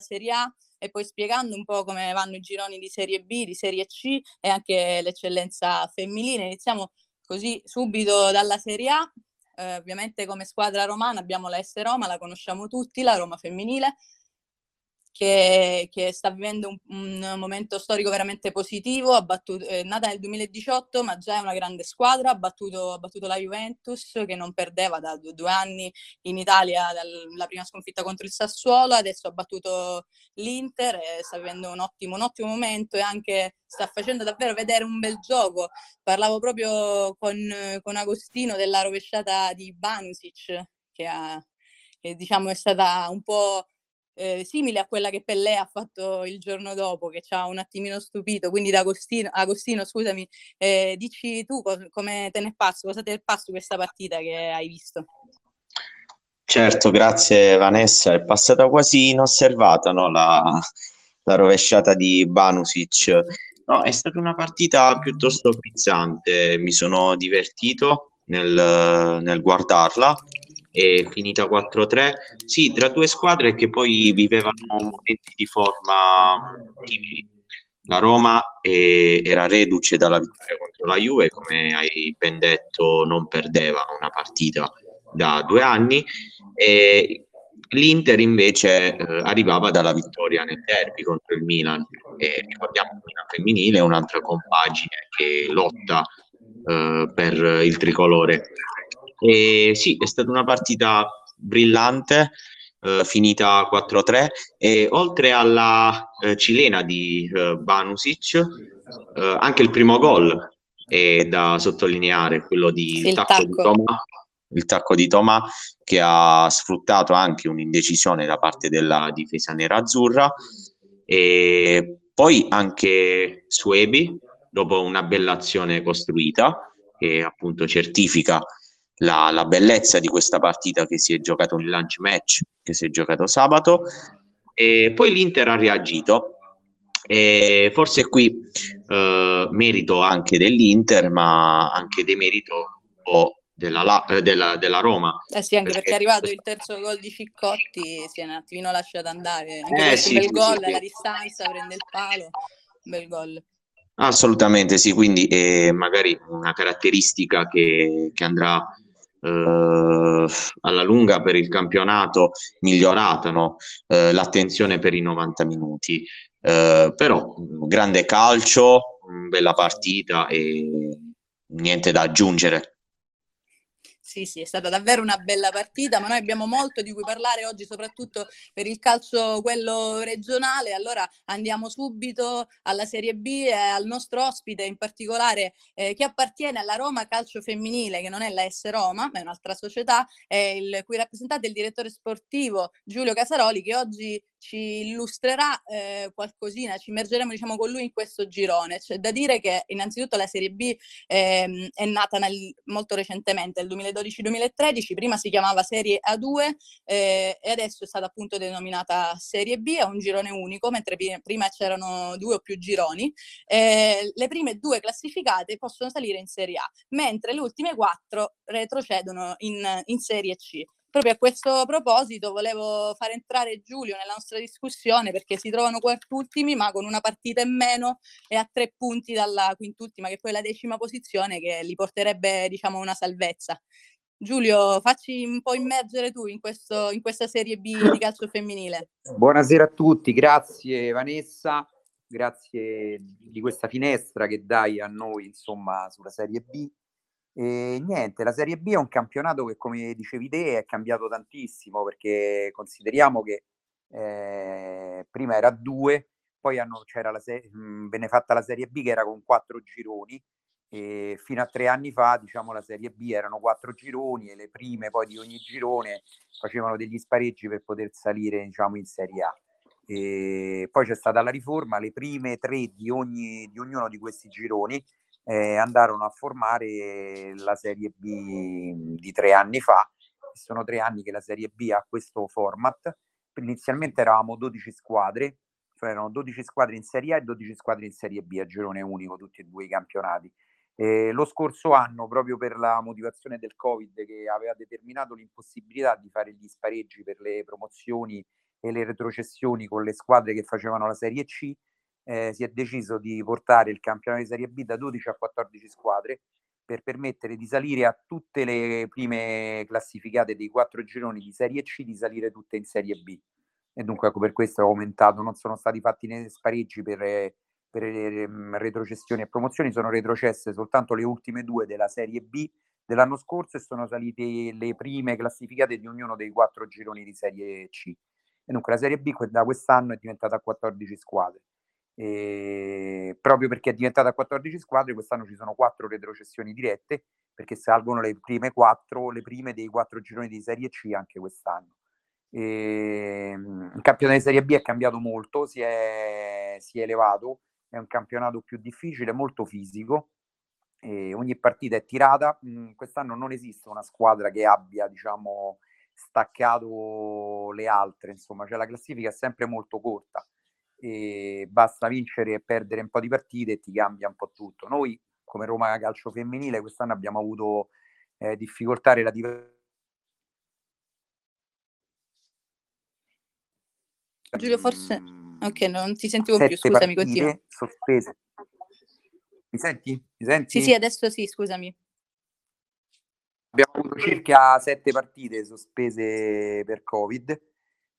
Serie A e poi spiegando un po' come vanno i gironi di Serie B, di Serie C e anche l'eccellenza femminile. Iniziamo così subito dalla Serie A. Eh, ovviamente come squadra romana abbiamo la S Roma, la conosciamo tutti, la Roma femminile, che, che, sta vivendo un, un, momento storico veramente positivo, battuto, è nata nel 2018 ma già è una grande squadra, ha battuto, ha battuto la Juventus che non perdeva da due, due anni in Italia dalla prima sconfitta contro il Sassuolo, adesso ha battuto l'Inter e sta vivendo un ottimo, un ottimo momento e anche sta facendo davvero vedere un bel gioco. Parlavo proprio con, con Agostino della rovesciata di Banusic che, ha, che diciamo è stata un po' eh, simile a quella che Pellè ha fatto il giorno dopo, che ci ha un attimino stupito. Quindi, da Agostino, Agostino scusami, eh, dici tu co- come te ne passo, cosa te ne passo questa partita che hai visto? Certo, grazie Vanessa, è passata quasi inosservata no? la, la, rovesciata di Banusic. No, è stata una partita piuttosto frizzante, mi sono divertito nel, nel guardarla è finita 4-3. Sì, tra due squadre che poi vivevano momenti di forma timidi. La Roma è, era reduce dalla vittoria contro la Juve, come hai ben detto, non perdeva una partita da due anni. E L'Inter invece eh, arrivava dalla vittoria nel derby contro il Milan. E ricordiamo il Milan femminile un'altra compagine che lotta eh, per il tricolore. E sì, è stata una partita brillante, eh, finita 4-3 e oltre alla eh, cilena di eh, Banusic, eh, anche il primo gol è da sottolineare, quello di il tacco, tacco. di Toma, il tacco di Toma che ha sfruttato anche un'indecisione da parte della difesa nerazzurra. E poi anche Suebi dopo una bella azione costruita che appunto certifica la, la, bellezza di questa partita che si è giocato il lunch match, che si è giocato sabato, e poi l'Inter ha reagito. E forse qui eh, merito anche dell'Inter, ma anche demerito della, della, della Roma. Eh sì, anche perché, perché è arrivato il terzo gol di Ficcotti, si è un attimino lasciato andare. Anche eh, sì, bel sì, gol, sì, la distanza, prende il palo, bel gol. Assolutamente sì, quindi è magari una caratteristica che, che andrà eh, alla lunga per il campionato migliorata no? eh, l'attenzione per i 90 minuti. Eh, però grande calcio, bella partita e niente da aggiungere. Sì, sì, è stata davvero una bella partita, ma noi abbiamo molto di cui parlare oggi, soprattutto per il calcio quello regionale. Allora andiamo subito alla Serie B e al nostro ospite, in particolare eh, che appartiene alla Roma Calcio Femminile, che non è la S Roma, ma è un'altra società, è il cui rappresentante è il direttore sportivo Giulio Casaroli, che oggi ci illustrerà eh, qualcosina, ci immergeremo diciamo, con lui in questo girone. C'è da dire che innanzitutto la Serie B eh, è nata nel, molto recentemente, nel 2012-2013, prima si chiamava Serie A2 eh, e adesso è stata appunto denominata Serie B, è un girone unico, mentre prima c'erano due o più gironi. Eh, le prime due classificate possono salire in Serie A, mentre le ultime quattro retrocedono in, in Serie C. Proprio a questo proposito volevo far entrare Giulio nella nostra discussione perché si trovano quartultimi ma con una partita in meno e a tre punti dalla quintultima che poi è la decima posizione che li porterebbe diciamo una salvezza. Giulio, facci un po' immergere tu in, questo, in questa Serie B di calcio femminile. Buonasera a tutti, grazie Vanessa, grazie di questa finestra che dai a noi insomma sulla Serie B. E niente, la Serie B è un campionato che, come dicevi te, è cambiato tantissimo perché consideriamo che eh, prima era due, poi hanno, c'era la se- mh, venne fatta la Serie B che era con quattro gironi e fino a tre anni fa, diciamo, la Serie B erano quattro gironi e le prime poi di ogni girone facevano degli spareggi per poter salire, diciamo, in Serie A. E poi c'è stata la riforma, le prime tre di, ogni, di ognuno di questi gironi eh, andarono a formare la Serie B di tre anni fa. Sono tre anni che la Serie B ha questo format. Inizialmente eravamo 12 squadre, cioè erano 12 squadre in Serie A e 12 squadre in Serie B a girone unico, tutti e due i campionati. Eh, lo scorso anno, proprio per la motivazione del Covid che aveva determinato l'impossibilità di fare gli spareggi per le promozioni e le retrocessioni con le squadre che facevano la Serie C, eh, si è deciso di portare il campionato di Serie B da 12 a 14 squadre per permettere di salire a tutte le prime classificate dei quattro gironi di Serie C, di salire tutte in Serie B. E dunque ecco, per questo è aumentato, non sono stati fatti né spareggi per, per um, retrocessioni e promozioni, sono retrocesse soltanto le ultime due della Serie B dell'anno scorso e sono salite le prime classificate di ognuno dei quattro gironi di Serie C. E dunque la Serie B da quest'anno è diventata a 14 squadre. E proprio perché è diventata a 14 squadre, quest'anno ci sono quattro retrocessioni dirette, perché salgono le prime quattro, le prime dei quattro gironi di Serie C anche quest'anno. E, ehm, il campionato di Serie B è cambiato molto, si è, si è elevato, è un campionato più difficile, molto fisico, e ogni partita è tirata. Mm, quest'anno non esiste una squadra che abbia, diciamo, staccato le altre, insomma, cioè la classifica è sempre molto corta e basta vincere e perdere un po' di partite e ti cambia un po' tutto. Noi, come Roma Calcio Femminile, quest'anno abbiamo avuto eh, difficoltà relative. Giulio, forse... Mm, ok, non ti sentivo più, scusami, continua. sospese mi senti? Mi senti? Sì, sì, adesso sì, scusami. Abbiamo avuto circa sette partite sospese per Covid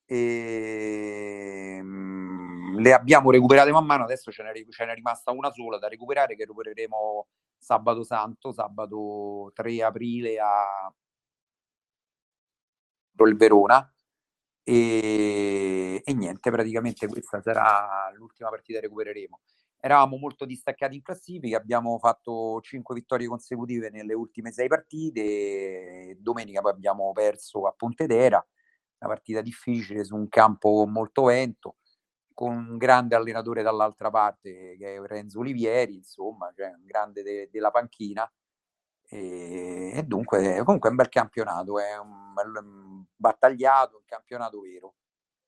e ehm, le abbiamo recuperate man mano, adesso ce n'è, ce n'è rimasta una sola da recuperare che recupereremo sabato santo, sabato 3 aprile a il Verona. E, e niente, praticamente questa sarà l'ultima partita che recupereremo. Eravamo molto distaccati in classifica, abbiamo fatto 5 vittorie consecutive nelle ultime 6 partite, domenica poi abbiamo perso a Pontedera, una partita difficile su un campo molto vento, con un grande allenatore dall'altra parte che è Renzo Olivieri, insomma, cioè un grande de- della panchina. E, e, dunque, comunque è un bel campionato, è un, bel, battagliato, un campionato vero,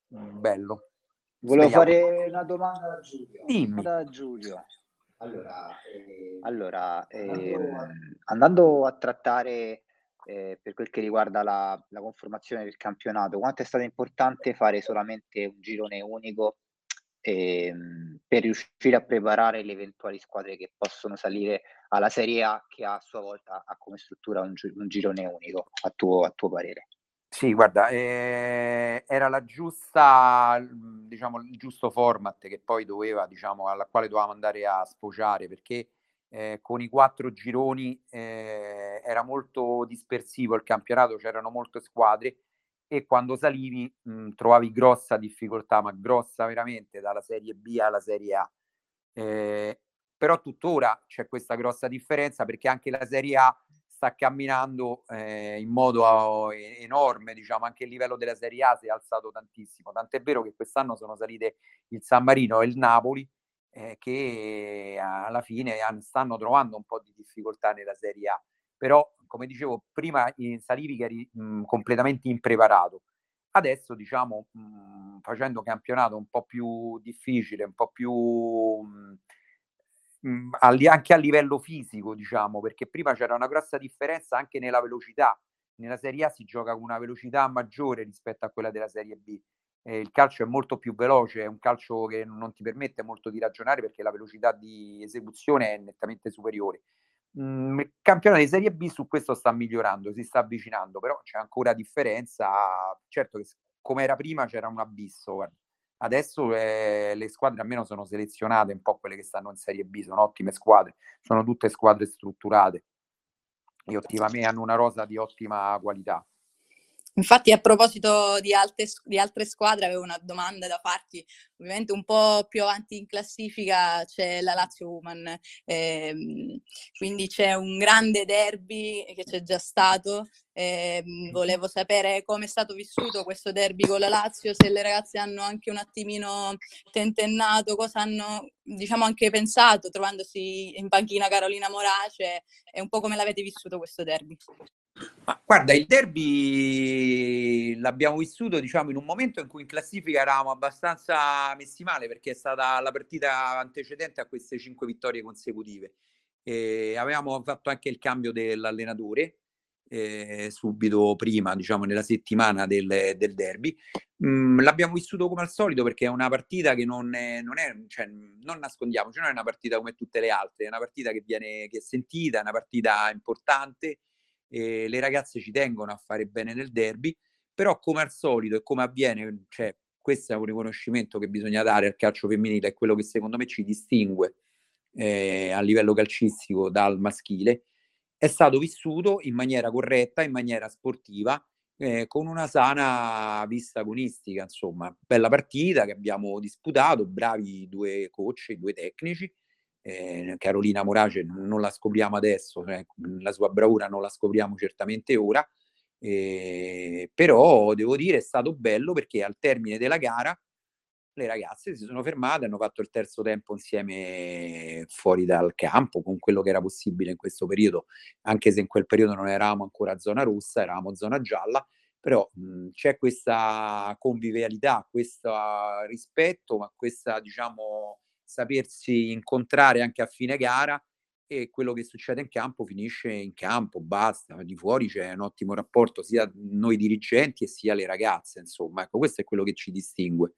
bello. Volevo fare una domanda a Giulio. Dimmi. Da Giulio. Allora, eh, allora ehm, andando a trattare eh, per quel che riguarda la, la, conformazione del campionato, quanto è stato importante fare solamente un girone unico ehm, per riuscire a preparare le eventuali squadre che possono salire alla Serie A che a sua volta ha come struttura un, un girone unico, a tuo, a tuo parere? Sì, guarda, eh, era la giusta, diciamo, il giusto format che poi doveva, diciamo, alla quale dovevamo andare a sfociare perché eh, con i quattro gironi eh, era molto dispersivo il campionato, c'erano molte squadre e quando salivi mh, mhmm, trovavi grossa difficoltà, ma grossa veramente dalla Serie B alla Serie A. Eh, però tuttora c'è questa grossa differenza perché anche la Serie A sta camminando eh, in modo eh, enorme, diciamo, anche il livello della Serie A si è alzato tantissimo, tant'è vero che quest'anno sono salite il San Marino e il Napoli, eh, che alla fine stanno trovando un po' di difficoltà nella Serie A, però come dicevo prima salivi che eri mh, completamente impreparato, adesso diciamo mh, facendo campionato un po' più difficile, un po' più... Mh, mh, anche a livello fisico, diciamo, perché prima c'era una grossa differenza anche nella velocità. Nella Serie A si gioca con una velocità maggiore rispetto a quella della Serie B. Eh, il calcio è molto più veloce, è un calcio che non ti permette molto di ragionare perché la velocità di esecuzione è nettamente superiore. Mm, il campionato di Serie B su questo sta migliorando, si sta avvicinando, però c'è ancora differenza. Certo come era prima c'era un abisso, guarda. Adesso eh, le squadre almeno sono selezionate, un po' quelle che stanno in Serie B, sono ottime squadre, sono tutte squadre strutturate e ottimamente hanno una rosa di ottima qualità. Infatti, a proposito di, alte, di, altre squadre, avevo una domanda da farti. Ovviamente, un po' più avanti in classifica c'è la Lazio Woman, ehm, quindi c'è un grande derby che c'è già stato. Ehm, volevo sapere come è stato vissuto questo derby con la Lazio, se le ragazze hanno anche un attimino tentennato, cosa hanno diciamo anche pensato trovandosi in panchina Carolina Morace e un po' come l'avete vissuto questo derby. Ma guarda, il derby l'abbiamo vissuto diciamo in un momento in cui in classifica eravamo abbastanza messi male perché è stata la partita antecedente a queste cinque vittorie consecutive. E avevamo fatto anche il cambio dell'allenatore eh, subito prima, diciamo nella settimana del, del derby. Mm, l'abbiamo vissuto come al solito perché è una partita che non è, non è cioè, non nascondiamoci, non è una partita come tutte le altre, è una partita che viene che è sentita, è una partita importante, e le ragazze ci tengono a fare bene nel derby, però come al solito e come avviene, cioè, questo è un riconoscimento che bisogna dare al calcio femminile, è quello che secondo me ci distingue eh, a livello calcistico dal maschile, è stato vissuto in maniera corretta, in maniera sportiva, eh, con una sana vista agonistica, insomma, bella partita che abbiamo disputato, bravi due coach, due tecnici, eh, Carolina Morace non la scopriamo adesso, cioè, la sua bravura non la scopriamo certamente ora, eh, però devo dire è stato bello perché al termine della gara le ragazze si sono fermate, hanno fatto il terzo tempo insieme fuori dal campo con quello che era possibile in questo periodo, anche se in quel periodo non eravamo ancora zona rossa, eravamo zona gialla, però mh, c'è questa convivialità, questo rispetto, ma questa diciamo sapersi incontrare anche a fine gara e quello che succede in campo finisce in campo, basta, di fuori c'è un ottimo rapporto sia noi dirigenti e sia le ragazze, insomma, ecco, questo è quello che ci distingue.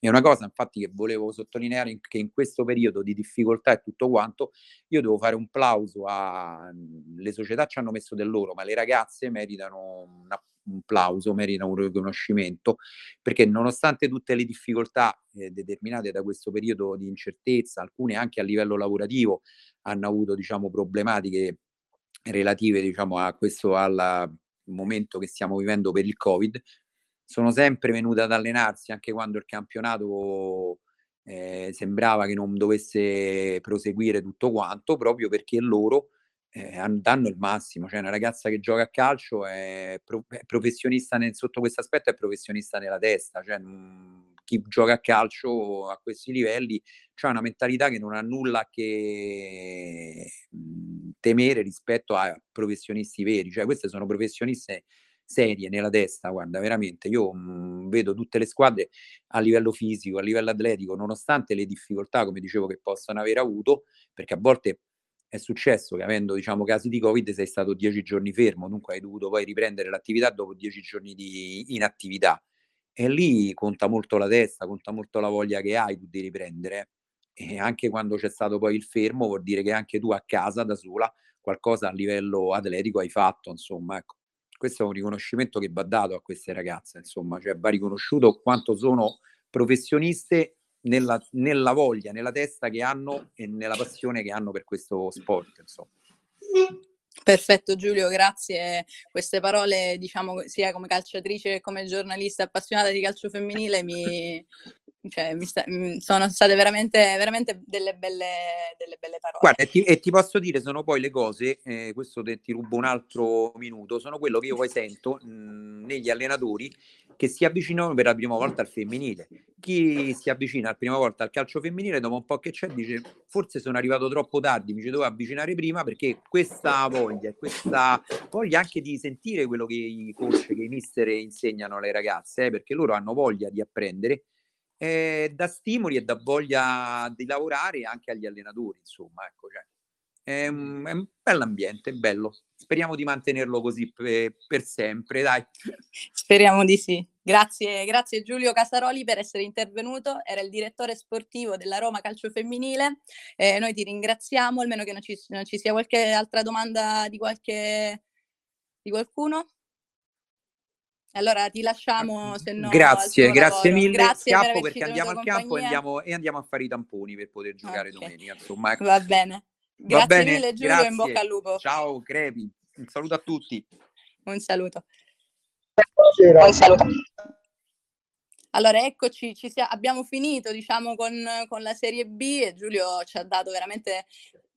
È una cosa infatti che volevo sottolineare che in questo periodo di difficoltà e tutto quanto io devo fare un plauso a le società ci hanno messo del loro, ma le ragazze meritano una, un plauso, meritano un riconoscimento perché nonostante tutte le difficoltà eh, determinate da questo periodo di incertezza, alcune anche a livello lavorativo hanno avuto diciamo problematiche relative diciamo a questo al momento che stiamo vivendo per il Covid, sono sempre venute ad allenarsi anche quando il campionato eh, sembrava che non dovesse proseguire tutto quanto, proprio perché loro eh, danno il massimo. Cioè, una ragazza che gioca a calcio è, pro- è professionista nel, sotto questo aspetto, è professionista nella testa. Cioè, mh, chi gioca a calcio a questi livelli ha una mentalità che non ha nulla che mh, temere rispetto a professionisti veri. Cioè, queste sono professioniste serie nella testa, guarda, veramente, io mh, mhmm, vedo tutte le squadre a livello fisico, a livello atletico, nonostante le difficoltà, come dicevo, che possono aver avuto, perché a volte è successo che avendo, diciamo, casi di Covid sei stato dieci giorni fermo, dunque hai dovuto poi riprendere l'attività dopo dieci giorni di inattività. E lì conta molto la testa, conta molto la voglia che hai tu di riprendere. E anche quando c'è stato poi il fermo, vuol dire che anche tu a casa da sola qualcosa a livello atletico hai fatto, insomma, ecco questo è un riconoscimento che va dato a queste ragazze, insomma, cioè va riconosciuto quanto sono professioniste nella, nella voglia, nella testa che hanno e nella passione che hanno per questo sport, insomma. Perfetto Giulio, grazie. Queste parole, diciamo, sia come calciatrice che come giornalista appassionata di calcio femminile mi, cioè, sta, mm, sono state veramente, veramente delle, belle, delle belle parole. Guarda, e ti, e ti, posso dire, sono poi le cose, eh, questo te, ti rubo un altro minuto, sono quello che io poi sento mh, mm, negli allenatori che si avvicinano per la prima volta al femminile. Chi si avvicina la prima volta al calcio femminile, dopo un po' che c'è, dice forse sono arrivato troppo tardi, mi ci dovevo avvicinare prima perché questa voglia, questa voglia anche di sentire quello che i coach, che i mister insegnano alle ragazze, eh, perché loro hanno voglia di apprendere eh, dà stimoli e dà voglia di lavorare anche agli allenatori, insomma, ecco, cioè, è, un, è un bell'ambiente, è bello. Speriamo di mantenerlo così per, per sempre, dai. Speriamo di sì. Grazie, grazie Giulio Casaroli per essere intervenuto, era il direttore sportivo della Roma Calcio Femminile. Eh, noi ti ringraziamo, almeno che non ci, non ci sia qualche altra domanda di, qualche, di qualcuno. Allora ti lasciamo se no. Grazie, grazie mille. Grazie Scappo per perché andiamo al campo e andiamo, e andiamo, a fare i tamponi per poter giocare okay. domenica. Insomma, ecco. Va bene. Grazie Va bene. mille Giulio grazie. in bocca al lupo. Ciao Crepi, un saluto a tutti. Un saluto. Un saluto. Allora, eccoci, sia, abbiamo finito diciamo con, con, la Serie B e Giulio ci ha dato veramente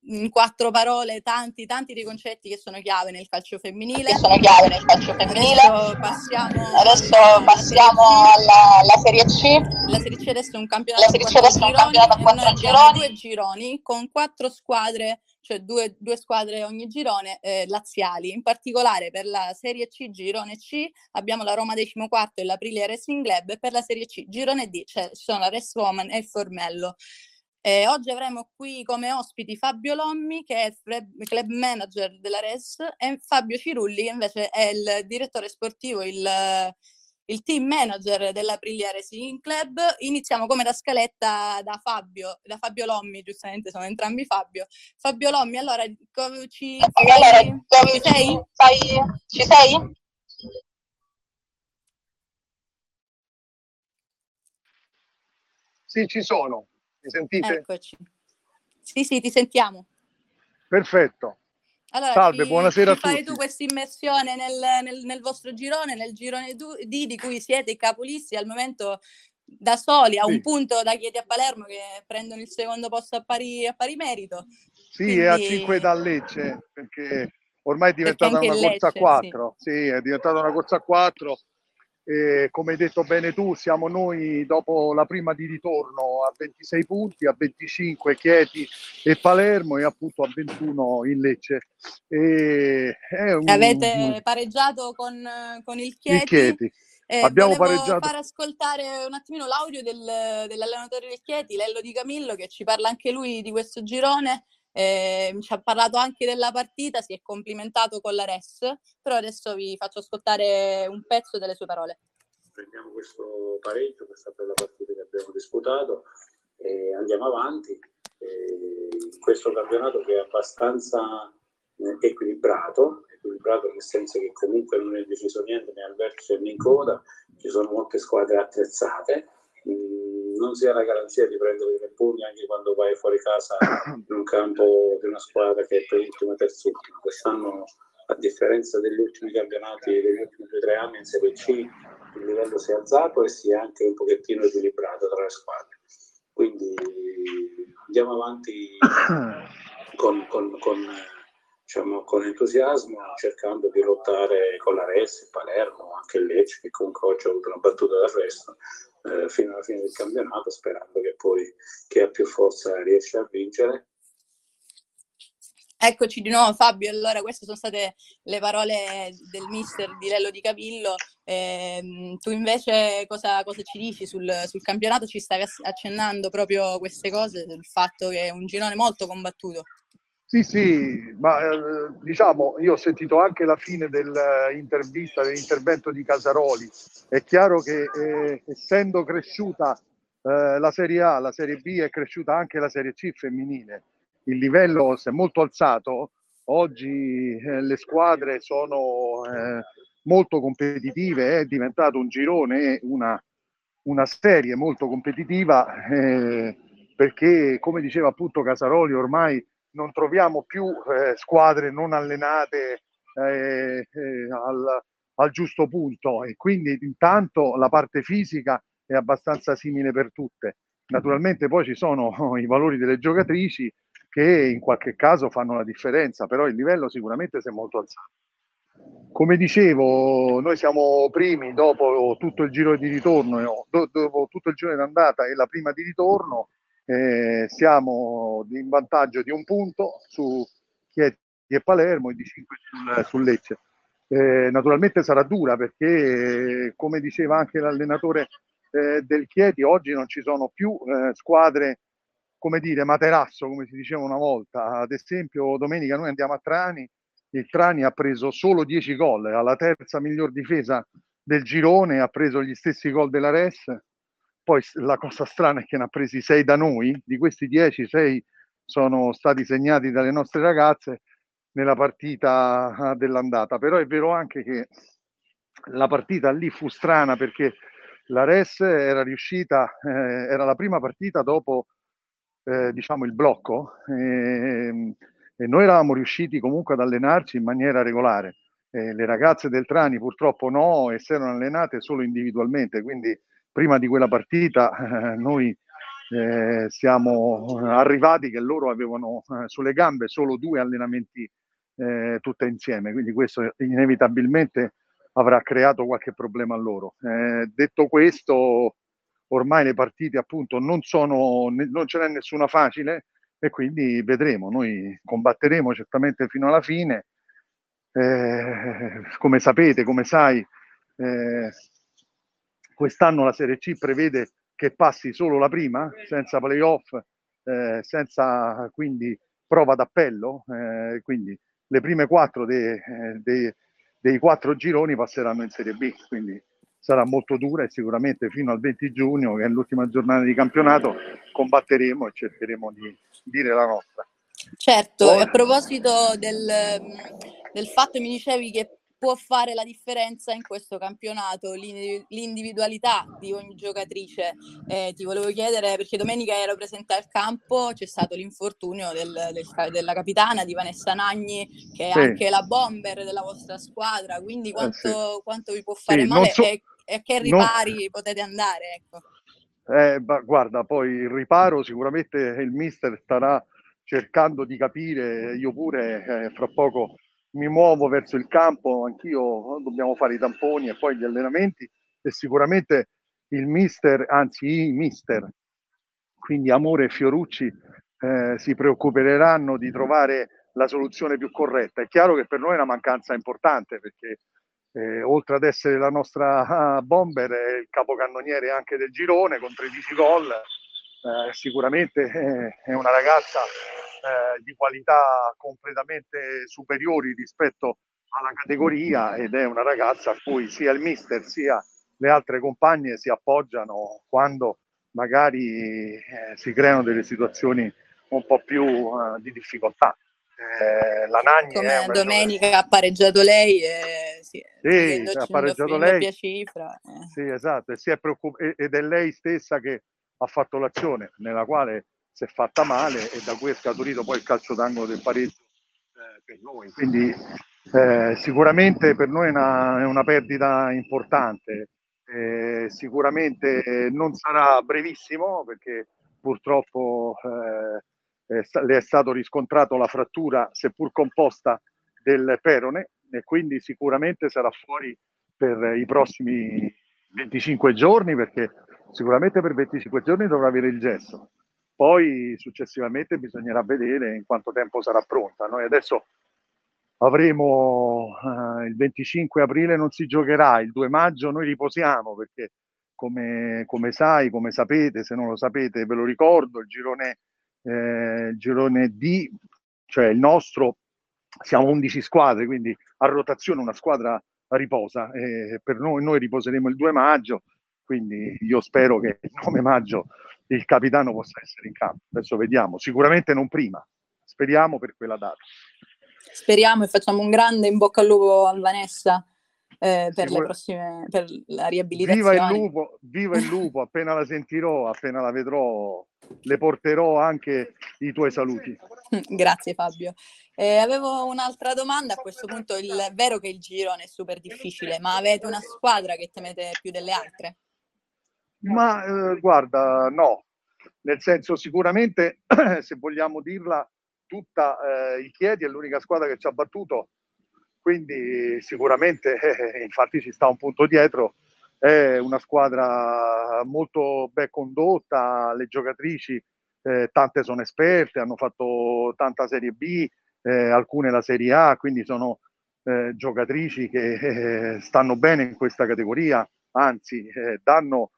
in quattro parole tanti, tanti dei concetti che sono chiave nel calcio femminile. Che sono chiave nel calcio femminile. Adesso passiamo, adesso passiamo alla, alla, Serie C. La Serie C adesso è un campionato, la Serie C è un campionato a quattro gironi. Due gironi con quattro squadre cioè due, due, squadre ogni girone eh, laziali. In particolare per la Serie C girone C abbiamo la Roma 14 e l'Aprilia Racing Club e per la Serie C girone D cioè, ci sono la Rest Woman e il Formello. Eh, oggi avremo qui come ospiti Fabio Lommi, che è il club manager della RES, e Fabio Cirulli, che invece è il direttore sportivo, il, il team manager dell'Aprilia Racing Club. Iniziamo come da scaletta da Fabio, da Fabio Lommi, giustamente sono entrambi Fabio. Fabio Lommi, allora, ci, allora, ci sei? Ci sei? Sì, ci sono. Mi sentite? Eccoci. Sì, sì, ti sentiamo. Perfetto. Allora, Salve, ci, buonasera ci a tutti. fai tu questa immersione nel, nel, nel, vostro girone, nel girone D di cui siete i capolisti al momento da soli, a sì. un punto da Chieti a Palermo che prendono il secondo posto a pari, a pari merito. Sì, Quindi... è a 5 da Lecce, perché ormai è diventata una corsa a 4. Sì. sì, è diventata una corsa a 4 e come hai detto bene tu, siamo noi dopo la prima di ritorno a 26 punti, a 25 Chieti e Palermo e appunto a 21 in Lecce. E un... Avete pareggiato con, con il Chieti. Il Chieti. Eh, Abbiamo pareggiato. far ascoltare un attimino l'audio del, dell'allenatore del Chieti, Lello Di Camillo, che ci parla anche lui di questo girone eh, ci ha parlato anche della partita, si è complimentato con la RES, però adesso vi faccio ascoltare un pezzo delle sue parole. Prendiamo questo pareggio, questa bella partita che abbiamo disputato e andiamo avanti. E questo campionato che è abbastanza eh, equilibrato, equilibrato nel senso che comunque non è deciso niente né al vertice né in coda, ci sono molte squadre attrezzate non si ha la garanzia di prendere tre punti anche quando vai fuori casa in un campo di una squadra che è per l'ultima terzultima. Quest'anno, a differenza degli ultimi campionati degli ultimi due o tre anni in Serie C, il livello si è alzato e si è anche un pochettino equilibrato tra le squadre. Quindi andiamo avanti con, con, con, diciamo, con entusiasmo, cercando di lottare con la Res, Palermo, anche il Lecce, che comunque oggi ha avuto una battuta d'arresto, eh, fino alla fine del campionato, sperando che poi chi ha più forza riesca a vincere. Eccoci di nuovo Fabio, allora queste sono state le parole del mister di Lello Di Capillo, eh, tu invece cosa, cosa ci dici sul, sul, campionato? Ci stavi accennando proprio queste cose, il fatto che è un girone molto combattuto. Sì, sì, ma eh, diciamo, io ho sentito anche la fine dell'intervista, dell'intervento di Casaroli. È chiaro che eh, essendo cresciuta eh, la Serie A, la Serie B, è cresciuta anche la Serie C femminile. Il livello si è molto alzato. Oggi eh, le squadre sono eh, molto competitive, è diventato un girone, una, una serie molto competitiva eh, perché, come diceva appunto Casaroli, ormai non troviamo più eh, squadre non allenate eh, eh, al, al, giusto punto e quindi intanto la parte fisica è abbastanza simile per tutte. Naturalmente poi ci sono i valori delle giocatrici che in qualche caso fanno la differenza, però il livello sicuramente si è molto alzato. Come dicevo, noi siamo primi dopo tutto il giro di ritorno, dopo tutto il giro di andata e la prima di ritorno, eh, siamo in vantaggio di un punto su Chieti e Palermo e di 5 sul, sul Lecce. Eh, naturalmente sarà dura perché, come diceva anche l'allenatore eh, del Chieti, oggi non ci sono più eh, squadre come dire materasso, come si diceva una volta. Ad esempio, domenica noi andiamo a Trani, il Trani ha preso solo 10 gol, alla terza miglior difesa del girone, ha preso gli stessi gol della Res poi la cosa strana è che ne ha presi 6 da noi, di questi 10, 6 sono stati segnati dalle nostre ragazze nella partita ah, dell'andata. Però è vero anche che la partita lì fu strana perché la Res era riuscita, eh, era la prima partita dopo eh, diciamo il blocco eh, e noi eravamo riusciti comunque ad allenarci in maniera regolare. le ragazze del Trani purtroppo no e si erano allenate solo individualmente, quindi prima di quella partita eh, noi eh, siamo arrivati che loro avevano eh, sulle gambe solo due allenamenti eh, tutte insieme, quindi questo inevitabilmente avrà creato qualche problema a loro. Eh, detto questo, ormai le partite appunto non sono, non ce n'è nessuna facile e quindi vedremo, noi combatteremo certamente fino alla fine. Eh, come sapete, come sai, eh, Quest'anno la Serie C prevede che passi solo la prima, senza playoff eh, senza quindi prova d'appello, eh, quindi le prime quattro dei, eh, dei, dei quattro gironi passeranno in Serie B, quindi sarà molto dura e sicuramente fino al 20 giugno, che è l'ultima giornata di campionato, combatteremo e cercheremo di dire la nostra. Certo, Poi... a proposito del, del fatto mi dicevi che può fare la differenza in questo campionato, l'individualità di ogni giocatrice. Eh, ti volevo chiedere, perché domenica ero presente al campo, c'è stato l'infortunio del, del, della capitana di Vanessa Nagni, che è sì. anche la bomber della vostra squadra, quindi quanto, eh sì. quanto vi può fare sì, male so, e, e, che ripari non... potete andare? Ecco. Eh, guarda, poi il riparo sicuramente il mister starà cercando di capire, io pure eh, fra poco mi muovo verso il campo, anch'io dobbiamo fare i tamponi e poi gli allenamenti e sicuramente il mister, anzi i mister, quindi Amore e Fiorucci, eh, si preoccuperanno di trovare la soluzione più corretta. È chiaro che per noi è una mancanza importante perché eh, oltre ad essere la nostra uh, bomber è il capocannoniere anche del girone con 13 gol, eh, sicuramente eh, è una ragazza eh, di qualità completamente superiori rispetto alla categoria ed è una ragazza a cui sia il mister sia le altre compagne si appoggiano quando magari eh, si creano delle situazioni un po' più uh, di difficoltà. Eh, la Nagni Come domenica ha pareggiato lei e sì, sì ha pareggiato lei cifra, eh. sì esatto e si è preoccup- ed è lei stessa che ha fatto l'azione nella quale si è fatta male e da cui è scaturito poi il calcio d'angolo del pareggio eh, per noi. Quindi eh, sicuramente per noi è una, è una perdita importante. Eh, sicuramente non sarà brevissimo perché purtroppo eh, le è stato riscontrato la frattura, seppur composta, del perone e quindi sicuramente sarà fuori per i prossimi 25 giorni perché sicuramente per 25 giorni dovrà avere il gesso poi successivamente bisognerà vedere in quanto tempo sarà pronta. Noi adesso avremo uh, il 25 aprile non si giocherà, il 2 maggio noi riposiamo perché come, come sai, come sapete, se non lo sapete ve lo ricordo, il girone, eh, il girone D, cioè il nostro, siamo 11 squadre, quindi a rotazione una squadra riposa. E per noi, noi riposeremo il 2 maggio, quindi io spero che il 9 maggio il capitano possa essere in campo. Adesso vediamo, sicuramente non prima, speriamo per quella data. Speriamo e facciamo un grande in bocca al lupo a Vanessa eh, per Sicur- le prossime, per la riabilitazione. Viva il lupo, viva il lupo, appena la sentirò, appena la vedrò, le porterò anche i tuoi saluti. Grazie Fabio. Eh, avevo un'altra domanda, a questo punto il, è vero che il girone è super difficile, ma avete una squadra che temete più delle altre? Ma eh, guarda, no, nel senso sicuramente se vogliamo dirla tutta eh, il Chiedi è l'unica squadra che ci ha battuto, quindi sicuramente eh, infatti ci sta un punto dietro, è una squadra molto ben condotta, le giocatrici eh, tante sono esperte, hanno fatto tanta Serie B, eh, alcune la Serie A, quindi sono eh, giocatrici che stanno bene in questa categoria, anzi danno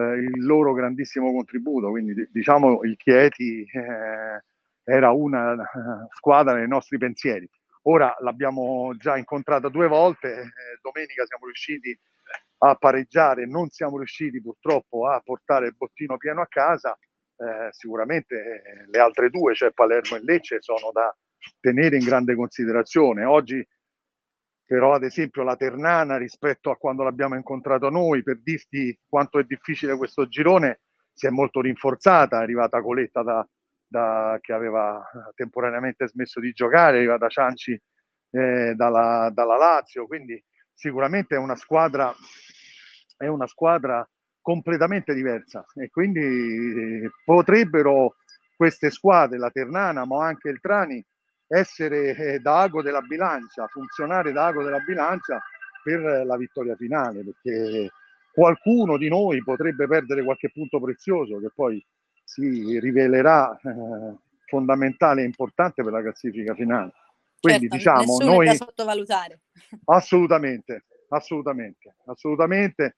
eh, il loro grandissimo contributo. Quindi diciamo il Chieti eh, era una uh, squadra nei nostri pensieri. Ora l'abbiamo già incontrata due volte, eh, domenica siamo riusciti a pareggiare, non siamo riusciti purtroppo a portare il bottino pieno a casa. Eh, sicuramente eh, le altre due, cioè Palermo e Lecce, sono da tenere in grande considerazione. Oggi però ad esempio la Ternana rispetto a quando l'abbiamo incontrato noi, per dirti quanto è difficile questo girone, si è molto rinforzata, è arrivata Coletta da, da, che aveva temporaneamente smesso di giocare, è arrivata Cianci eh, dalla, dalla, Lazio, quindi sicuramente è una squadra, è una squadra completamente diversa. E quindi eh, potrebbero queste squadre, la Ternana ma anche il Trani, essere eh, da ago della bilancia, funzionare da ago della bilancia per la vittoria finale, perché qualcuno di noi potrebbe perdere qualche punto prezioso che poi si rivelerà eh, fondamentale e importante per la classifica finale. Quindi certo, diciamo noi da sottovalutare. Assolutamente, assolutamente, assolutamente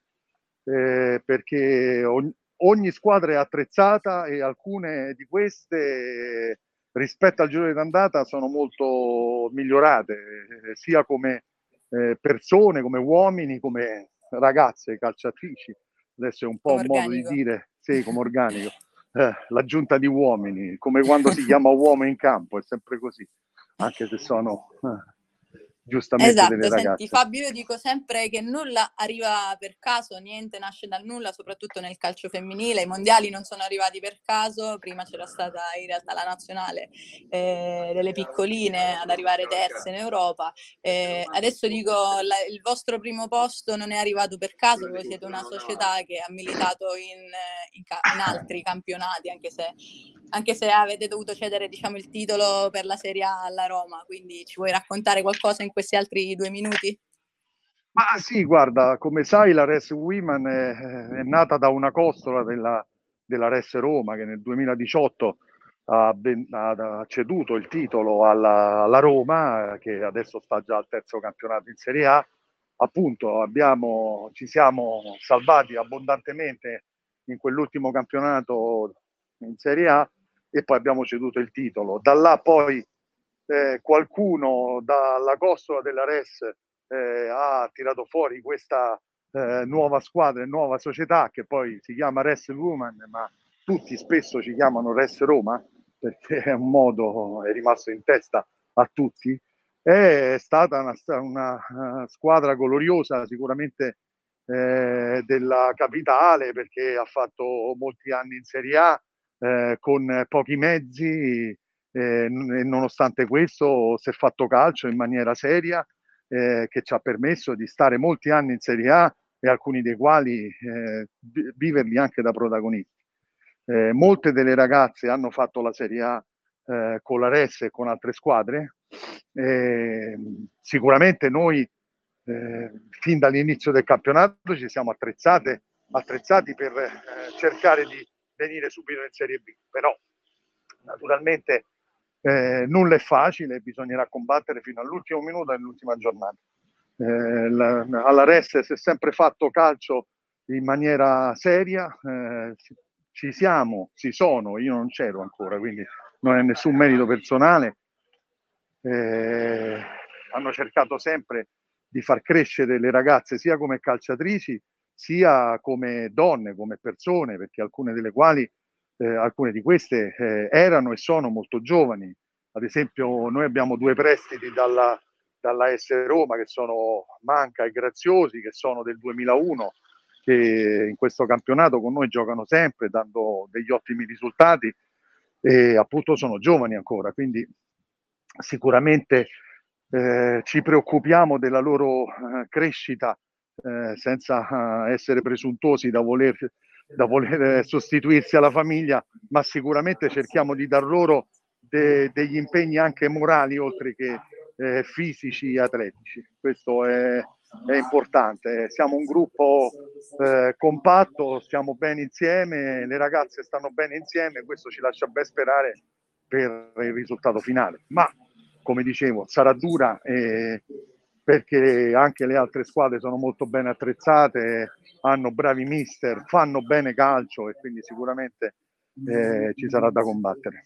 eh, perché ogni, ogni squadra è attrezzata e alcune di queste rispetto al girone d'andata sono molto migliorate, eh, sia come eh, persone, come uomini, come ragazze calciatrici. Adesso è un po' un modo di dire, sì, come organico. Eh, l'aggiunta di uomini, come quando si chiama uomo in campo, è sempre così, anche se sono giustamente esatto, delle ragazze. Senti, Fabio, io dico sempre che nulla arriva per caso, niente nasce dal nulla, soprattutto nel calcio femminile. I mondiali non sono arrivati per caso, prima c'era stata in realtà la nazionale eh, delle piccoline ad arrivare terze in Europa. Eh, adesso dico, la, il vostro primo posto non è arrivato per caso, voi siete una società che ha militato in, in, in altri campionati, anche se anche se avete dovuto cedere diciamo, il titolo per la Serie A alla Roma, quindi ci vuoi raccontare qualcosa in questi altri due minuti? Ma sì, guarda, come sai la Res Women è, è nata da una costola della, della Res Roma che nel 2018 ha, ben, ha ceduto il titolo alla, alla, Roma, che adesso sta già al terzo campionato in Serie A. Appunto, abbiamo, ci siamo salvati abbondantemente in quell'ultimo campionato in Serie A e poi abbiamo ceduto il titolo. Da là poi eh, qualcuno dalla costola della Res eh, ha tirato fuori questa eh, nuova squadra e nuova società che poi si chiama Res Woman, ma tutti spesso ci chiamano Res Roma perché è un modo, è rimasto in testa a tutti. È stata una, una, una squadra gloriosa, sicuramente eh, della capitale perché ha fatto molti anni in Serie A, eh, con pochi mezzi eh, e nonostante questo si è fatto calcio in maniera seria eh, che ci ha permesso di stare molti anni in Serie A e alcuni dei quali eh, viverli anche da protagonisti. Eh, molte delle ragazze hanno fatto la Serie A eh, con la Res e con altre squadre. sicuramente noi fin dall'inizio del campionato ci siamo attrezzate, attrezzati per cercare di venire subito in Serie B, però naturalmente eh, nulla è facile, bisognerà combattere fino all'ultimo minuto nell'ultima giornata. Eh, la, alla Rest si è sempre fatto calcio in maniera seria, eh, ci siamo, ci sono, io non c'ero ancora, quindi non è nessun merito personale. Eh, hanno cercato sempre di far crescere le ragazze sia come calciatrici sia come donne, come persone, perché alcune delle quali, eh, alcune di queste eh, erano e sono molto giovani. Ad esempio, noi abbiamo due prestiti dalla, dalla S Roma che sono Manca e Graziosi, che sono del 2001, che in questo campionato con noi giocano sempre, dando degli ottimi risultati e appunto sono giovani ancora, quindi sicuramente eh, ci preoccupiamo della loro eh, crescita eh, senza eh, essere presuntuosi da voler, da voler sostituirsi alla famiglia, ma sicuramente cerchiamo di dar loro de, degli impegni anche morali oltre che eh, fisici e atletici. Questo è, è importante. Siamo un gruppo eh, compatto, stiamo bene insieme, le ragazze stanno bene insieme, questo ci lascia ben sperare per il risultato finale. Ma come dicevo, sarà dura e perché anche le altre squadre sono molto ben attrezzate, hanno bravi mister, fanno bene calcio e quindi sicuramente eh, ci sarà da combattere.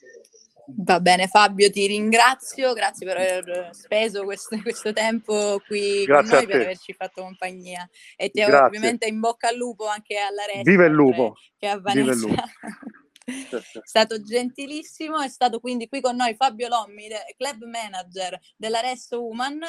Va bene Fabio, ti ringrazio, grazie per aver speso questo, questo tempo qui grazie con noi, per averci fatto compagnia e ti grazie. ovviamente in bocca al lupo anche alla resta. Viva il lupo! Che a Vanessa. Viva il lupo. è stato gentilissimo, è stato quindi qui con noi Fabio Lommi, club manager della Rest Woman,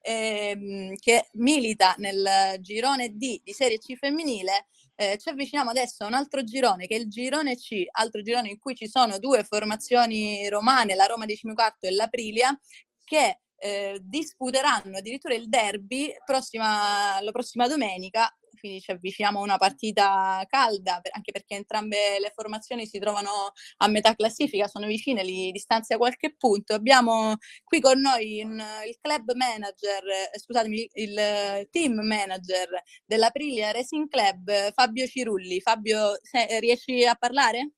ehm, che milita nel girone D di Serie C femminile. Eh, ci avviciniamo adesso a un altro girone che è il girone C, altro girone in cui ci sono due formazioni romane, la Roma 14 e l'Aprilia, che eh, disputeranno addirittura il derby prossima, la prossima domenica quindi ci avviciniamo a una partita calda, anche perché entrambe le formazioni si trovano a metà classifica, sono vicine, li distanzia qualche punto. Abbiamo qui con noi in, il club manager, eh, scusatemi, il team manager dell'Aprilia Racing Club, Fabio Cirulli. Fabio, se, riesci a parlare?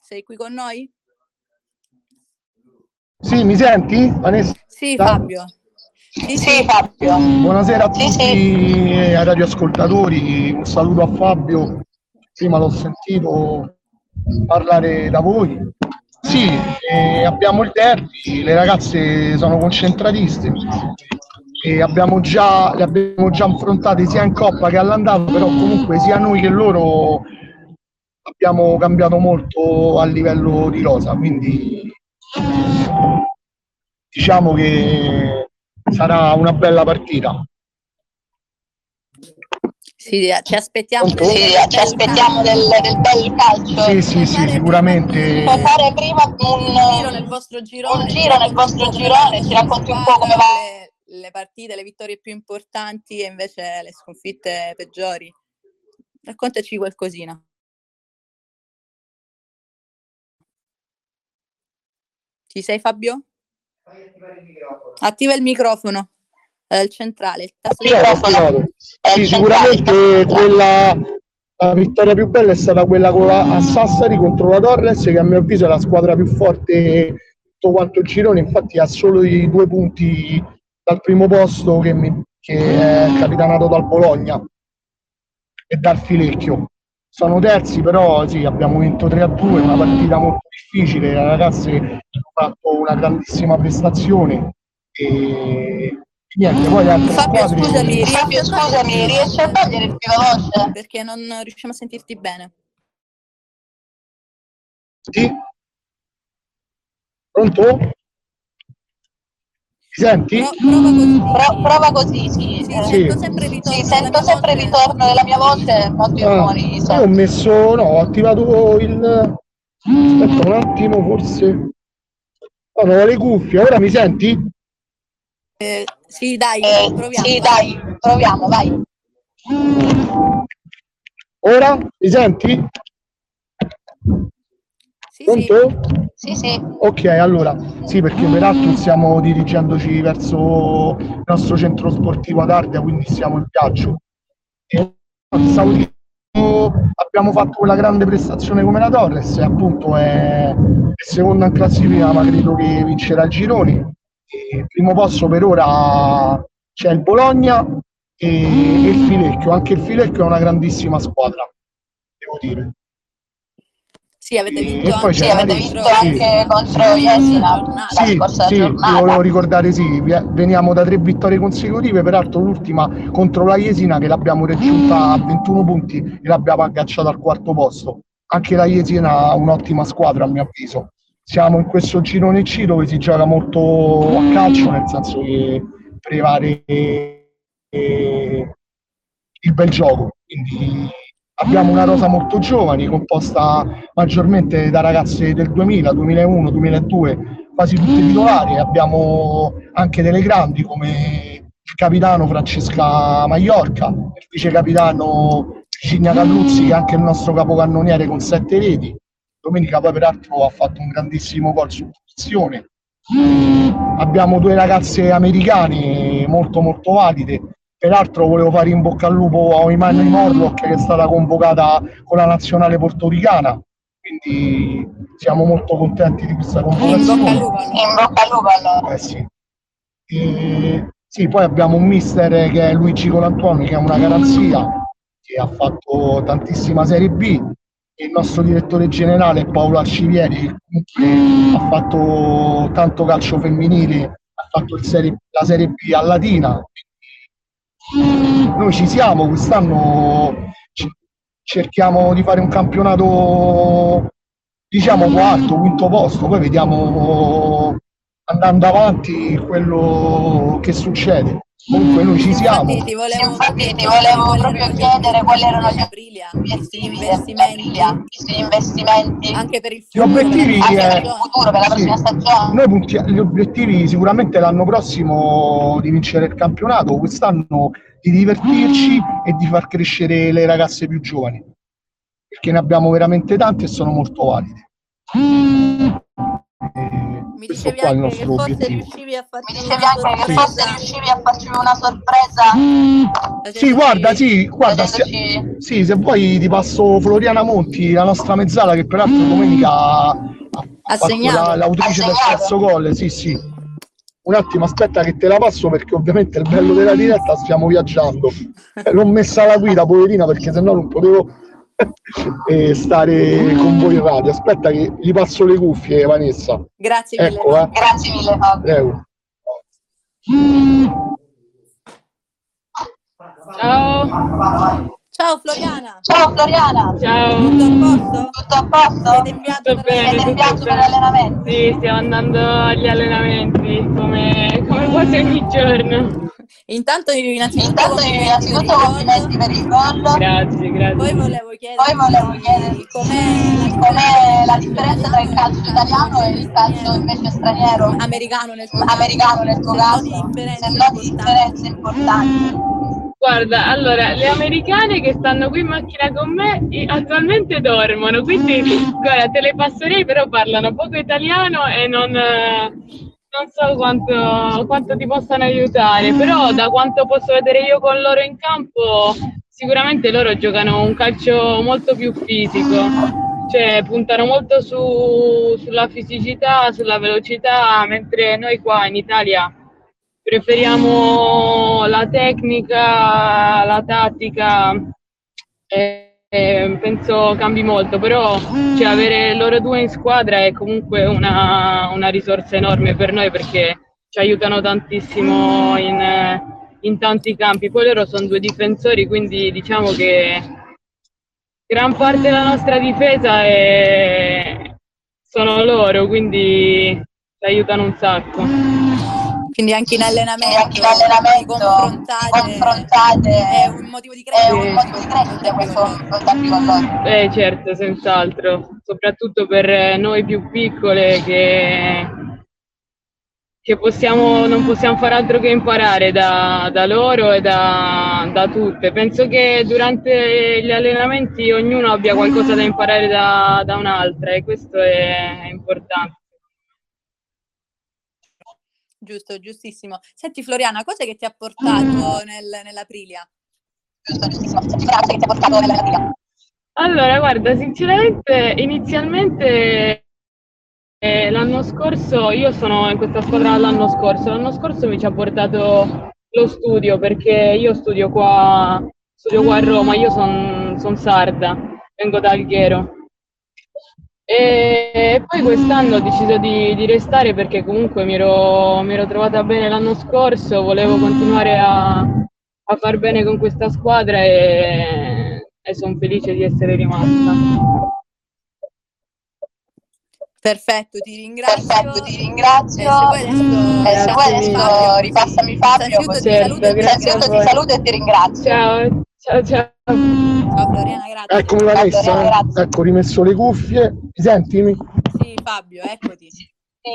Sei qui con noi? Sì, mi senti? Vanessa? Sì, Fabio. Sì, sì, Fabio. Buonasera a tutti sì, sì. ai radioascoltatori, un saluto a Fabio prima l'ho sentito parlare da voi. Sì, eh, abbiamo il derby, le ragazze sono concentratiste e abbiamo già, le abbiamo già affrontate sia in Coppa che all'andata, però comunque sia noi che loro abbiamo cambiato molto a livello di rosa, quindi diciamo che sarà una bella partita. Sì, ci aspettiamo, del, sì, ci aspettiamo del, del, bel calcio. Sì, sì, sì, sicuramente. Può fare prima un, un giro nel vostro girone, un giro nel vostro girone ci racconti un po' come va. Le, le partite, le vittorie più importanti e invece le sconfitte peggiori. Raccontaci qualcosina. Ci sei Fabio? Attiva il microfono. Eh, il centrale, il tasto sì, microfono. Sì, sicuramente quella la vittoria più bella è stata quella con la, a Sassari contro la Torres, che a mio avviso è la squadra più forte tutto quanto il girone, infatti ha solo i due punti dal primo posto che, mi, che è capitanato dal Bologna e dal Filecchio sono terzi, però sì, abbiamo vinto 3-2, una partita molto difficile, le ragazze hanno fatto una grandissima prestazione e niente, poi altre Fabio, squadre... Scusami, riesci, scusami, riesci a togliere il più veloce? Perché non riusciamo a sentirti bene. Sì? Pronto? Senti? prova così, Pro, prova così sì. Sì, sì. Sento sempre il ritorno, sì, sento sempre il ritorno della mia voce molto ah, fuori. Io ho messo, no, ho attivato il... Aspetta un attimo, forse... Oh, no, le cuffie, ora mi senti? Eh, sì, dai, eh, proviamo. Sì, dai, proviamo, vai. Ora mi senti? Sì, Pronto? Sì. Sì, sì. Ok, allora, sì, perché peraltro stiamo dirigendoci verso il nostro centro sportivo ad Ardea, quindi siamo in viaggio. E stavo dicendo, abbiamo fatto quella grande prestazione come la Torres, e appunto è, seconda in classifica, ma credo che vincerà il girone. il primo posto per ora c'è il Bologna e il Filecchio, anche il Filecchio è una grandissima squadra, devo dire. Sì, avete vinto, anche, sì, avete vinto anche contro Jesina sì, sì, volevo ricordare, sì, veniamo da tre vittorie consecutive, peraltro l'ultima contro la Jesina che l'abbiamo raggiunta a 21 punti e l'abbiamo agganciata al quarto posto. Anche la Jesina ha un'ottima squadra a mio avviso. Siamo in questo girone C dove si gioca molto a calcio, nel senso che prevale il bel gioco. Quindi Abbiamo una rosa molto giovane, composta maggiormente da ragazze del 2000, 2001, 2002, quasi tutte titolari. Abbiamo anche delle grandi come il capitano Francesca Maiorca, il vice capitano Cigna Calluzzi, che è anche il nostro capocannoniere con sette reti. Domenica poi peraltro ha fatto un grandissimo gol su posizione. Abbiamo due ragazze americane molto molto valide, Peraltro volevo fare in bocca al lupo a Imani Morlock che è stata convocata con la nazionale portoricana, quindi siamo molto contenti di questa convocazione. In bocca al lupo allora. Eh sì. E, sì, poi abbiamo un mister che è Luigi Colantuoni che è una garanzia, che ha fatto tantissima Serie B, e il nostro direttore generale Paolo Arcivieri che ha fatto tanto calcio femminile, ha fatto serie, la Serie B a Latina, noi ci siamo, quest'anno cerchiamo di fare un campionato diciamo quarto, quinto posto, poi vediamo andando avanti quello che succede. Comunque noi ci siamo. Infatti ti volevo, Infatti, ti volevo proprio chiedere quali erano gli Aprilia, investimenti, gli investimenti anche per il futuro, gli obiettivi per, il futuro, per la prossima stagione. Noi punti, gli obiettivi sicuramente l'anno prossimo di vincere il campionato, quest'anno di divertirci e di far crescere le ragazze più giovani, perché ne abbiamo veramente tante e sono molto valide. Mi dicevi anche che forse riuscivi a farci una sorpresa. forse riuscivi a farci una sorpresa. Sì, guarda, sì, guarda, se, sì, se vuoi ti passo Floriana Monti, la nostra mezzala che peraltro domenica ha, ha segnato la, l'autrice del terzo gol, sì, sì. Un attimo, aspetta che te la passo perché ovviamente il bello della diretta stiamo viaggiando. L'ho messa alla guida, poverina, perché sennò non potevo e stare con voi in radio. Aspetta che gli passo le cuffie, Vanessa. Grazie mille. Ecco, eh. Grazie mille, Fabio. Ciao. Ciao Floriana. Ciao Floriana. Ciao. Tutto a posto? Tutto a posto? Siete in viaggio tutto per, bene, viaggio per allenamenti? Sì, stiamo andando agli allenamenti come, come quasi ogni giorno. Intanto innanzitutto, Intanto innanzitutto complimenti per il gol. Grazie, grazie. Poi volevo chiederti, Poi volevo chiederti com'è, com'è la differenza tra il calcio italiano e il calcio invece straniero? americano nel tuo Americano nel tuo caso? noti differenze importanti. differenze importanti. Guarda, allora, le americane che stanno qui in macchina con me attualmente dormono, quindi guarda, te le passerei, però parlano poco italiano e non, non so quanto, quanto ti possano aiutare, però da quanto posso vedere io con loro in campo, sicuramente loro giocano un calcio molto più fisico, cioè puntano molto su- sulla fisicità, sulla velocità, mentre noi qua in Italia preferiamo la tecnica, la tattica, e, e penso cambi molto, però cioè, avere loro due in squadra è comunque una, una risorsa enorme per noi perché ci aiutano tantissimo in, in tanti campi. Poi loro sono due difensori, quindi diciamo che gran parte della nostra difesa è- sono loro, quindi ci aiutano un sacco. Quindi anche in allenamento, anche in allenamento confrontate, confrontate, è un motivo di crescita. È un motivo di crescita questo confrontarvi con loro. Eh certo, senz'altro, soprattutto per noi più piccole che, che possiamo, non possiamo fare altro che imparare da, da loro e da, da tutte. Penso che durante gli allenamenti ognuno abbia qualcosa da imparare da, da un'altra e questo è importante. Giusto, giustissimo. Senti Floriana, cosa che ti ha portato nel, nell'Aprilia? Giusto, giustissimo. Senti, Floriana, che ti ha portato nella Liga? Allora, guarda, sinceramente, inizialmente eh, l'anno scorso, io sono in questa squadra dall'anno scorso, l'anno scorso mi ci ha portato lo studio perché io studio qua, studio qua a Roma, io sono sarda, vengo da Alghero. E poi quest'anno ho deciso di, di restare perché comunque mi ero, mi ero trovata bene l'anno scorso, volevo continuare a, a far bene con questa squadra e, e sono felice di essere rimasta. Perfetto, ti ringrazio. Perfetto, ti ringrazio. Eh, se vuoi adesso, se vuoi adesso ripassami Fabio, così ti saluto ti ti saluto e ti ringrazio. Ciao, ciao, ciao. Ciao Floriana, grazie. Eccomi Vanessa, grazie. ecco, rimesso le cuffie. Mi sentimi? Sì, Fabio, eccoti. Sì,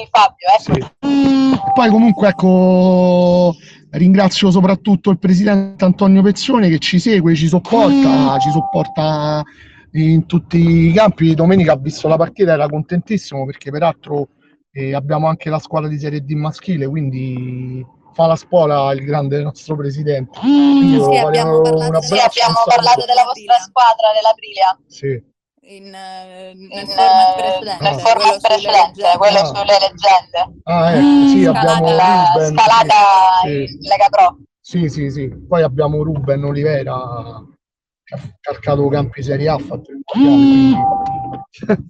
Fabio, ecco. Poi comunque ecco ringrazio soprattutto il presidente Antonio Pezzone che ci segue, ci sopporta, ci sopporta in tutti i campi. Domenica ha visto la partita, era contentissimo perché peraltro eh, abbiamo anche la squadra di Serie D maschile, quindi fa la spola il grande nostro presidente. Quindi Sì, abbiamo parlato Sì, abbiamo parlato della vostra squadra dell'Aprilia Sì. In, eh, nel in, format eh, precedente, format sulle precedente, leggende. quello Ah. sulle leggende. Ah, ecco, sì, abbiamo La Ruben. scalata Sì. in Lega Pro. Sì, sì, sì. Poi abbiamo Ruben Olivera che ha calcato campi Serie A, ha fatto il mondiale, quindi...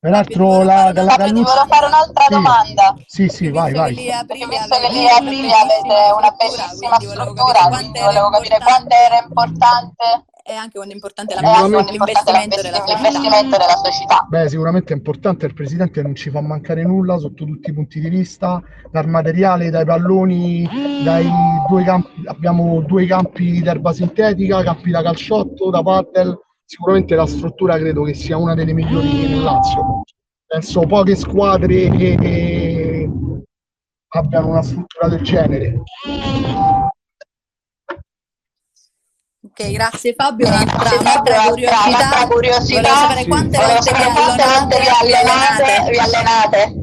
Peraltro la, la, la Fabio, ti volevo fare un'altra Sì. domanda. Sì, sì, vai, vai. lì a Aprilia avete una bellissima struttura, quindi volevo capire quanto era importante e anche quanto è importante anche la- importante l'investimento della della società. Beh, sicuramente è importante, il presidente non ci fa mancare nulla sotto tutti i punti di vista, dal materiale, dai palloni, dai due campi, abbiamo due campi d'erba sintetica, campi da calciotto, da paddle, sicuramente la struttura credo che sia una delle migliori nel Lazio. Penso poche squadre che, che abbiano una struttura del genere. Ok, grazie Fabio. Un'altra, Grazie, un'altra Fabio. curiosità. Un'altra curiosità. Volevo sapere quante volte vi volte vi allenate, vi allenate.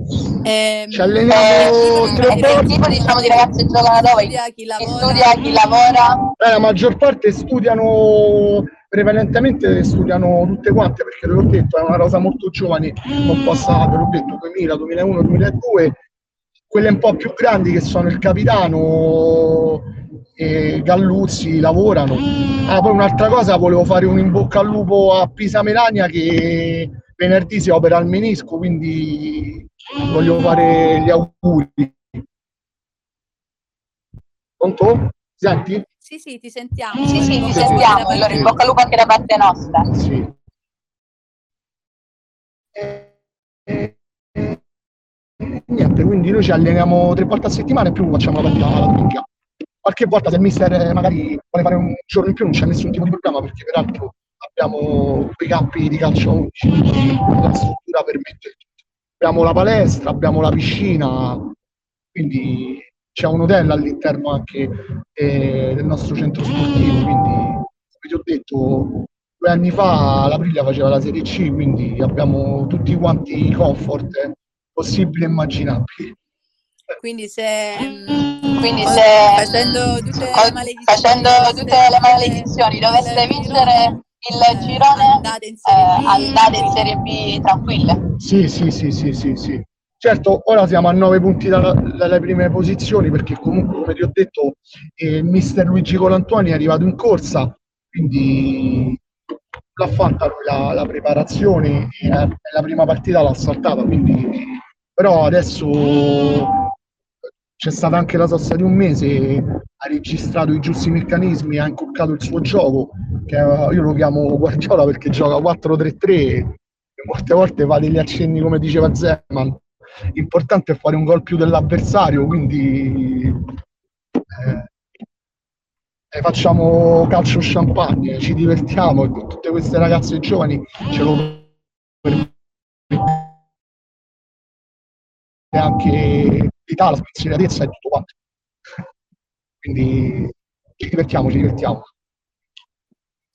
Ehm, Ci alleniamo Eh, tre e che volte. tipo diciamo di ragazzi giocano dove? Studia chi Chi lavora. studia, chi lavora. Eh, la maggior parte studiano prevalentemente studiano tutte quante perché te l'ho detto è una rosa molto giovane composta te l'ho detto 2000 2001 2002 quelle un po' più grandi che sono il capitano e Galluzzi lavorano. Ah, poi un'altra cosa, volevo fare un in bocca al lupo a Pisa Melania che venerdì si opera al menisco, quindi voglio fare gli auguri. Pronto? Senti? Sì, sì, ti sentiamo. Sì, sì, ti sentiamo. Allora, in bocca al lupo anche da parte nostra. Sì. E, e, e, niente, quindi noi ci alleniamo tre volte a settimana e più facciamo la partita la domenica. Qualche volta se il mister magari vuole fare un giorno in più non c'è nessun tipo di problema perché peraltro abbiamo quei campi di calcio unici, la struttura permette tutto. Abbiamo la palestra, abbiamo la piscina, quindi c'è un hotel all'interno anche eh, del nostro centro sportivo, quindi come ti ho detto due anni fa l'Aprilia faceva la Serie C, quindi abbiamo tutti quanti i comfort eh, possibili e immaginabili. Quindi se, Quindi se facendo tutte le col- maledizioni, facendo tutte le maledizioni doveste vincere il girone, andate in Serie eh, B, andate in Serie B tranquille. Sì, sì, sì, sì, sì, sì. Certo, ora siamo a nove punti dalla- dalle prime posizioni perché comunque, come ti ho detto, eh, il mister Luigi Colantuoni è arrivato in corsa, quindi l'ha fatta lui la, la preparazione e la, la prima partita l'ha saltata, quindi però adesso c'è stata anche la sosta di un mese, ha registrato i giusti meccanismi, ha incoccato il suo gioco, che eh, io lo chiamo Guardiola perché gioca 4-3-3 e molte volte fa degli accenni come diceva Zeman. L'importante è fare un gol più dell'avversario, quindi eh, eh, facciamo calcio champagne, ci divertiamo e con tutte queste ragazze giovani ce lo permette anche l'età, la spensieratezza e tutto quanto. Quindi ci divertiamo, ci divertiamo.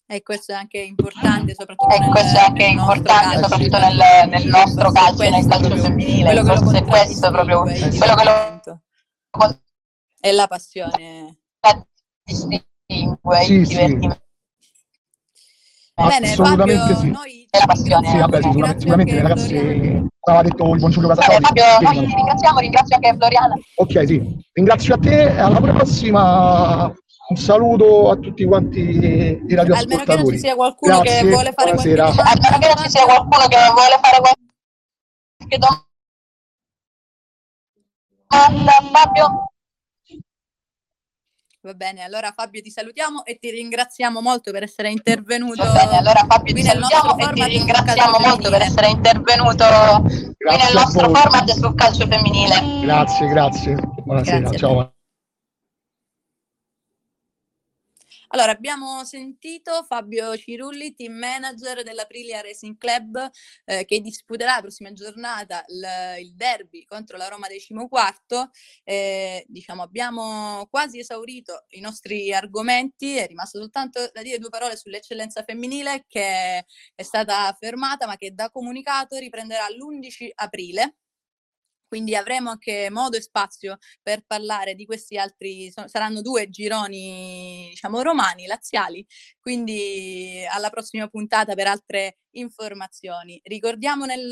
E questo è anche importante, soprattutto E nel, questo è anche nel nostro importante, calcio soprattutto nel, nel nostro Forse calcio, nel questo calcio proprio femminile. quello che lo Forse questo è proprio contraddistingue, il quello che lo è la passione. distingue, Sì, il sì. divertimento. Bene, Assolutamente Fabio, sì. noi la passione. Sì, vabbè, sicuramente, sicuramente le ragazze, Floriana. aveva detto il buon Giulio Casatori. Fabio, noi che- ti ringraziamo, ringrazio anche Floriana. Ok, sì. Ringrazio a te e alla prossima. Un saluto a tutti quanti i Almeno che non ci radioascoltatori. sia qualcuno che Grazie, vuole fare qualche buonasera. domanda. A meno che non ci sia qualcuno che vuole fare qualche domanda, Fabio. Va bene, allora Fabio ti salutiamo e ti ringraziamo molto per essere intervenuto. Va bene, allora Fabio ti qui nel nostro salutiamo e ti ringraziamo calcio molto per femminile. essere intervenuto qui nel Grazie nostro format sul calcio femminile. Grazie, grazie. Buonasera, Grazie ciao. Allora, abbiamo sentito Fabio Cirulli, team manager dell'Aprilia Racing Club, eh, che disputerà la prossima giornata il, il derby contro la Roma decimo quarto. Eh, diciamo, abbiamo quasi esaurito i nostri argomenti, è rimasto soltanto da dire due parole sull'eccellenza femminile che è stata fermata ma che da comunicato riprenderà l'11 aprile. Quindi avremo anche modo e spazio per parlare di questi altri, saranno due gironi, diciamo, romani, laziali, quindi alla prossima puntata per altre informazioni. Ricordiamo nel,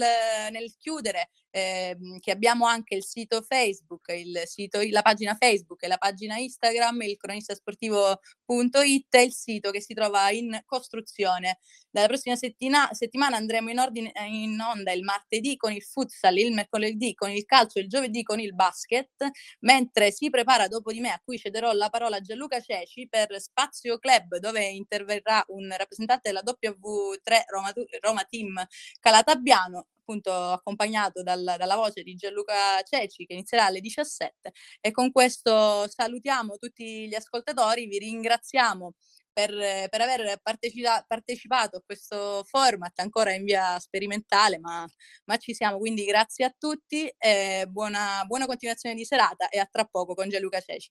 nel chiudere ehm, che abbiamo anche il sito Facebook, il sito, la pagina Facebook e la pagina Instagram, il cronistasportivo.it e il sito che si trova in costruzione. Dalla prossima settina- settimana andremo in, ordine, in onda il martedì con il futsal, il mercoledì con il calcio, il giovedì con il basket, mentre si prepara dopo di me, a cui cederò la parola a Gianluca Ceci per Spazio Club, dove interverrà un rappresentante della W3 Roma, Roma Team Calatabbiano, appunto accompagnato dal- dalla voce di Gianluca Ceci, che inizierà alle 17. E con questo salutiamo tutti gli ascoltatori, vi ringraziamo per, per aver partecipa- partecipato a questo format ancora in via sperimentale, ma, ma ci siamo. Quindi grazie a tutti, e buona, buona continuazione di serata e a tra poco con Gianluca Ceci.